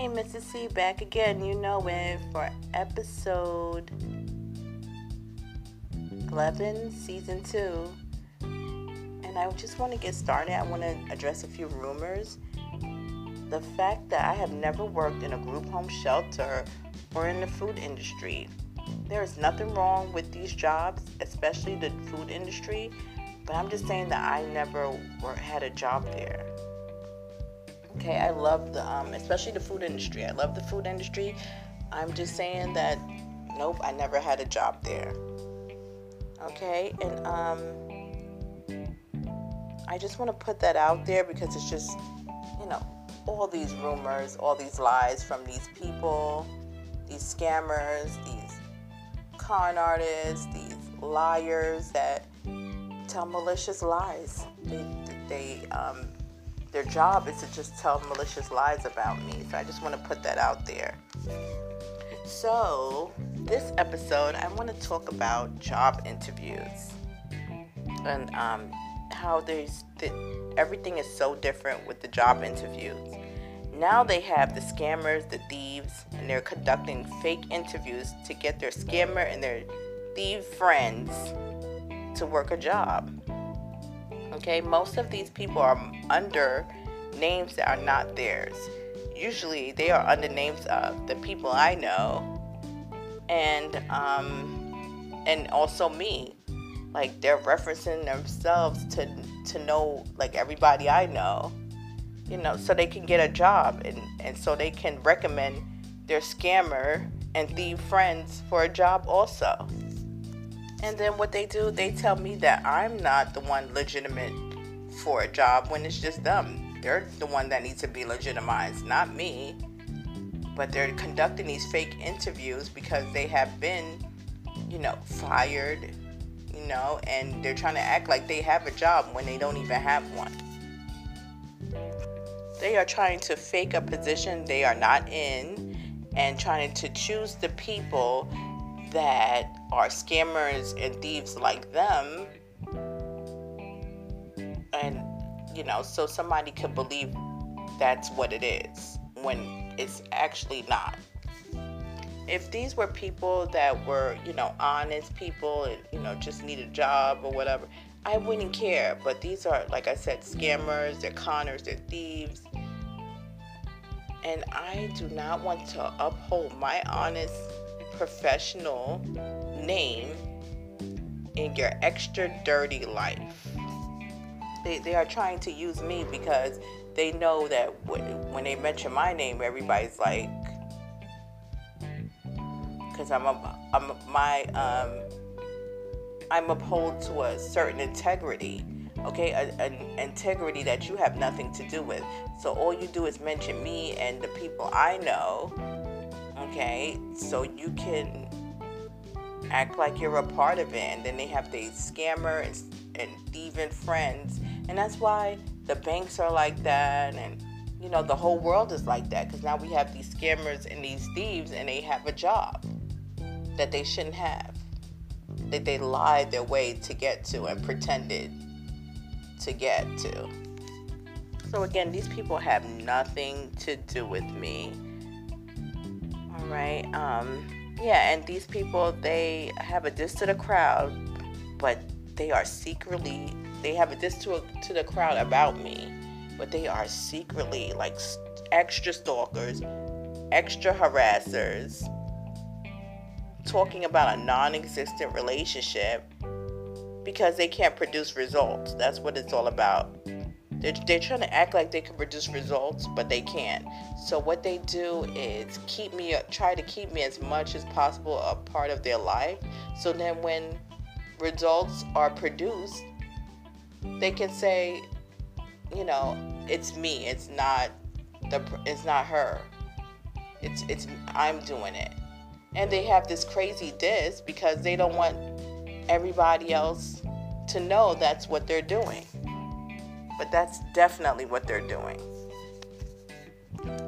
Hey, Mrs. C, back again. You know it for episode 11, season 2. And I just want to get started. I want to address a few rumors. The fact that I have never worked in a group home shelter or in the food industry. There is nothing wrong with these jobs, especially the food industry, but I'm just saying that I never had a job there. Okay, I love the, um, especially the food industry. I love the food industry. I'm just saying that, nope, I never had a job there. Okay, and um, I just want to put that out there because it's just, you know, all these rumors, all these lies from these people, these scammers, these con artists, these liars that tell malicious lies. They, they um, their job is to just tell malicious lies about me. So I just want to put that out there. So, this episode, I want to talk about job interviews and um, how there's the, everything is so different with the job interviews. Now they have the scammers, the thieves, and they're conducting fake interviews to get their scammer and their thief friends to work a job. Okay, most of these people are under names that are not theirs. Usually, they are under names of the people I know, and um, and also me. Like they're referencing themselves to to know like everybody I know, you know, so they can get a job and and so they can recommend their scammer and thief friends for a job also. And then what they do, they tell me that I'm not the one legitimate for a job when it's just them. They're the one that needs to be legitimized, not me. But they're conducting these fake interviews because they have been, you know, fired, you know, and they're trying to act like they have a job when they don't even have one. They are trying to fake a position they are not in and trying to choose the people that are scammers and thieves like them. And you know so somebody could believe that's what it is when it's actually not. If these were people that were you know honest people and you know just need a job or whatever i wouldn't care. But these are like i said scammers they're conners they're thieves. And i do not want to uphold my honest professional name in your extra dirty life. They, they are trying to use me because they know that when they mention my name, everybody's like, because I'm a, I'm my um, I'm uphold to a certain integrity, okay, an integrity that you have nothing to do with. So all you do is mention me and the people I know, okay so you can act like you're a part of it and then they have these scammer and, and thieving friends and that's why the banks are like that and you know the whole world is like that because now we have these scammers and these thieves and they have a job that they shouldn't have that they lied their way to get to and pretended to get to so again these people have nothing to do with me All right. Um, yeah, and these people they have a diss to the crowd, but they are secretly they have a diss to to the crowd about me, but they are secretly like extra stalkers, extra harassers, talking about a non-existent relationship because they can't produce results. That's what it's all about. They're, they're trying to act like they can produce results, but they can't. So what they do is keep me, try to keep me as much as possible a part of their life. So then when results are produced, they can say, you know, it's me. It's not the, it's not her. It's it's I'm doing it. And they have this crazy diss because they don't want everybody else to know that's what they're doing but that's definitely what they're doing.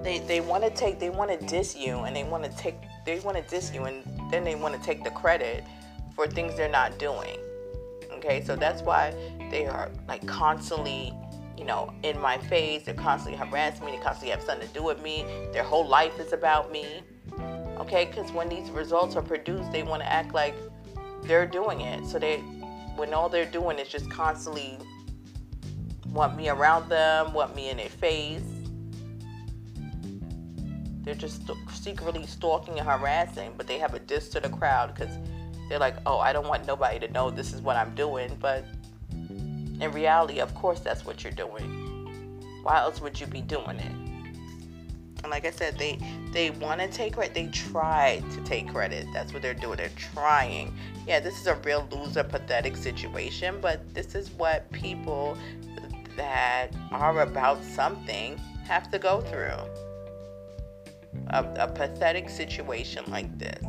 They they want to take they want to diss you and they want to take they want to diss you and then they want to take the credit for things they're not doing. Okay, so that's why they are like constantly, you know, in my face. They're constantly harassing me. They constantly have something to do with me. Their whole life is about me. Okay, because when these results are produced, they want to act like they're doing it. So they, when all they're doing is just constantly want me around them, want me in their face. They're just secretly stalking and harassing, but they have a diss to the crowd because they're like, oh, I don't want nobody to know this is what I'm doing. But in reality, of course, that's what you're doing. Why else would you be doing it? And like I said, they they want to take credit. They try to take credit. That's what they're doing. They're trying. Yeah, this is a real loser, pathetic situation, but this is what people that are about something have to go through. A, a pathetic situation like this.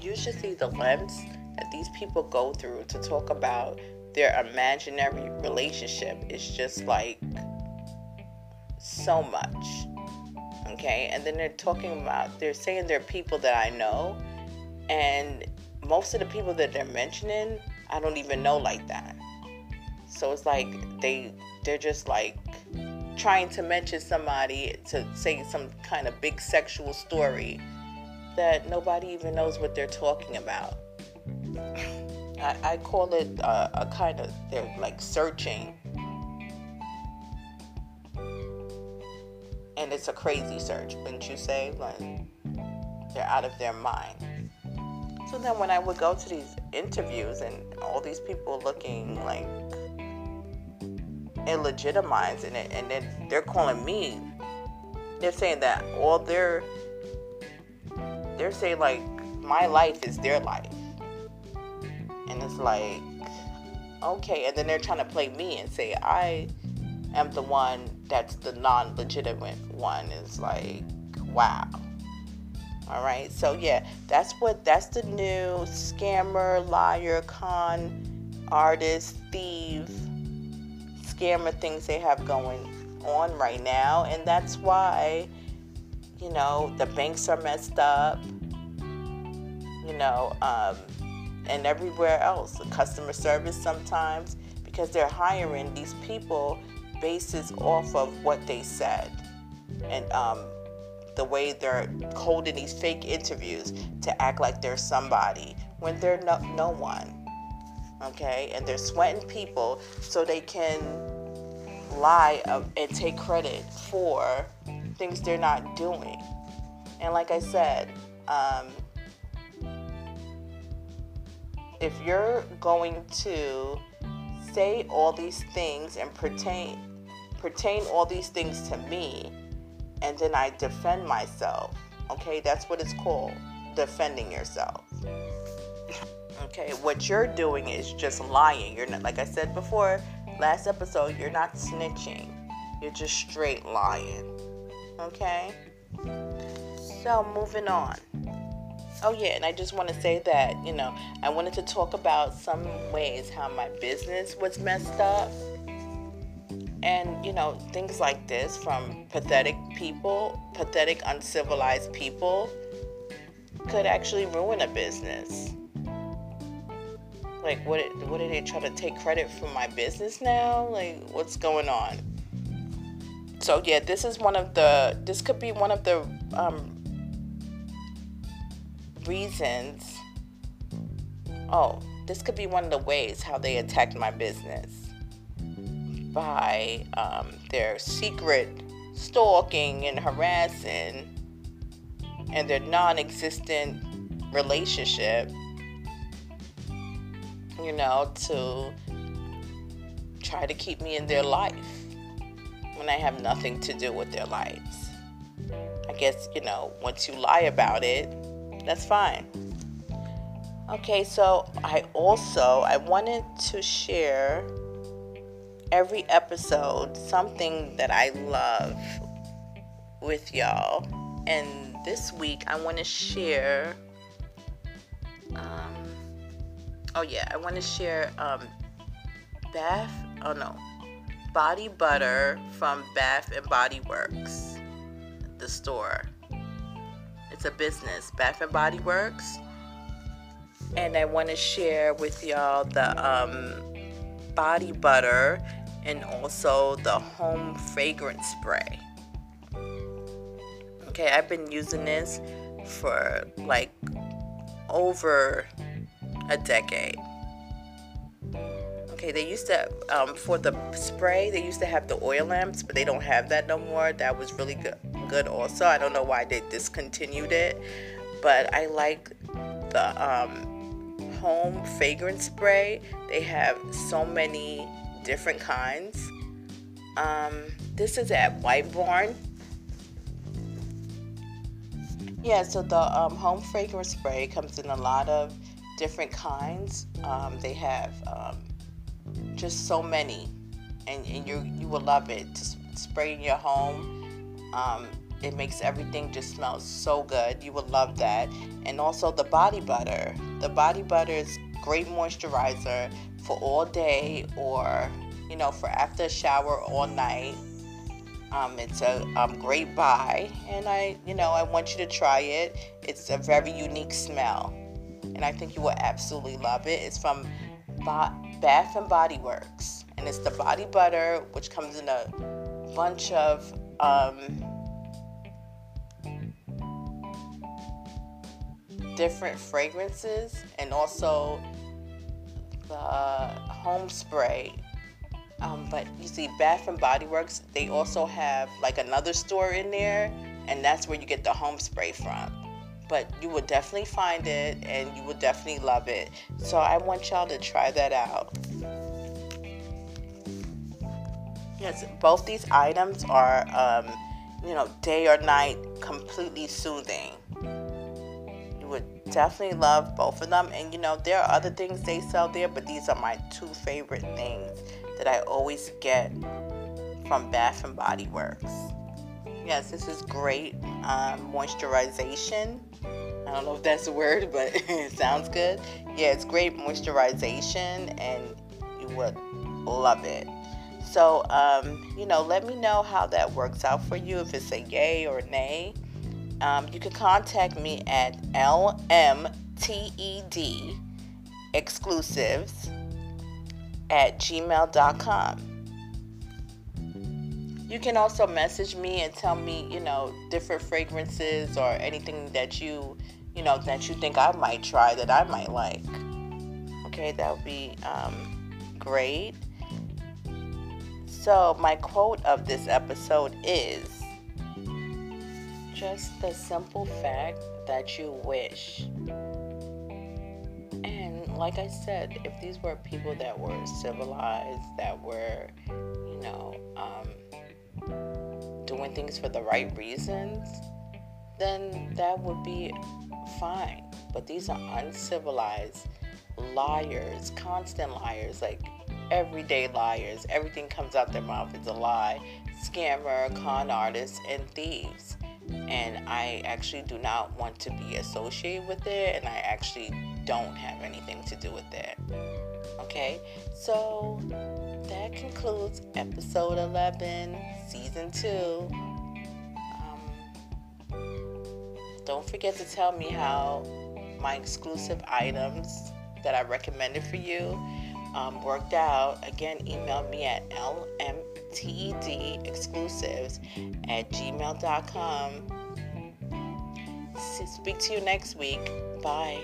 You should see the lengths that these people go through to talk about their imaginary relationship. It's just like so much. Okay, and then they're talking about, they're saying they're people that I know, and most of the people that they're mentioning, I don't even know like that. So it's like they they're just like trying to mention somebody to say some kind of big sexual story that nobody even knows what they're talking about. I, I call it a, a kind of they're like searching. And it's a crazy search, wouldn't you say? Like they're out of their mind. So then when I would go to these interviews and all these people looking like illegitimizing it, and then they're calling me. They're saying that all their they're saying like my life is their life, and it's like okay, and then they're trying to play me and say I am the one that's the non-legitimate one. It's like wow. All right, so yeah, that's what that's the new scammer, liar, con, artist, thief scammer things they have going on right now. And that's why, you know, the banks are messed up, you know, um, and everywhere else. The customer service sometimes, because they're hiring these people basis off of what they said. And um, the way they're holding these fake interviews to act like they're somebody when they're no, no one okay? And they're sweating people so they can lie and take credit for things they're not doing. And like I said, um, if you're going to say all these things and pertain pertain all these things to me and then I defend myself, okay? That's what it's called, defending yourself. Okay, what you're doing is just lying. You're not, like I said before, last episode, you're not snitching. You're just straight lying. Okay? So, moving on. Oh, yeah, and I just want to say that, you know, I wanted to talk about some ways how my business was messed up. And, you know, things like this from pathetic people, pathetic, uncivilized people could actually ruin a business. Like, what? What are they try to take credit for my business now? Like, what's going on? So yeah, this is one of the. This could be one of the um, reasons. Oh, this could be one of the ways how they attacked my business by um, their secret stalking and harassing and their non-existent relationship you know, to try to keep me in their life when I have nothing to do with their lives. I guess, you know, once you lie about it, that's fine. Okay, so I also I wanted to share every episode something that I love with y'all. And this week I want to share oh yeah, I want to share um, Bath. Oh no, body butter from Bath and Body Works, the store. It's a business, Bath and Body Works, and I want to share with y'all the um, body butter and also the home fragrance spray. Okay, I've been using this for like over a decade. Okay, they used to um, for the spray. They used to have the oil lamps, but they don't have that no more. That was really good. Good also. I don't know why they discontinued it, but I like the um, home fragrance spray. They have so many different kinds. Um, this is at White Barn. Yeah, so the um, home fragrance spray comes in a lot of different kinds. Um, they have um, just so many, and, and you you will love it. To spray in your home, um, it makes everything just smell so good. You will love that. And also the body butter. The body butter is great moisturizer for all day or you know for after a shower all night. Um, it's a um, great buy, and I, you know, I want you to try it. It's a very unique smell, and I think you will absolutely love it. It's from Bath and Body Works, and it's the body butter, which comes in a bunch of um, different fragrances, and also the home spray. Um, but you see, Bath and Body Works, they also have like another store in there, and that's where you get the home spray from but you will definitely find it and you will definitely love it. So I want y'all to try that out. Yes, both these items are, um, you know, day or night, completely soothing. You would definitely love both of them. And you know, there are other things they sell there, but these are my two favorite things that I always get from Bath and Body Works. Yes, this is great um, moisturization. I don't know if that's a word, but it sounds good. Yeah, it's great moisturization, and you would love it. So, um, you know, let me know how that works out for you. If it's a yay or nay, um, you can contact me at lmted exclusives at gmail.com. You can also message me and tell me, you know, different fragrances or anything that you, you know, that you think I might try that I might like. Okay, that would be um, great. So, my quote of this episode is just the simple fact that you wish. And like I said, if these were people that were civilized, that were, you know, um, doing things for the right reasons, then that would be fine. But these are uncivilized liars, constant liars, like everyday liars. Everything comes out their mouth is a lie. Scammer, con artists, and thieves. And I actually do not want to be associated with it, and I actually don't have anything to do with it. Okay, so that concludes episode 11, season 2. Don't forget to tell me how my exclusive items that I recommended for you um, worked out. Again, email me at lmtedexclusives at gmail.com. Speak to you next week. Bye.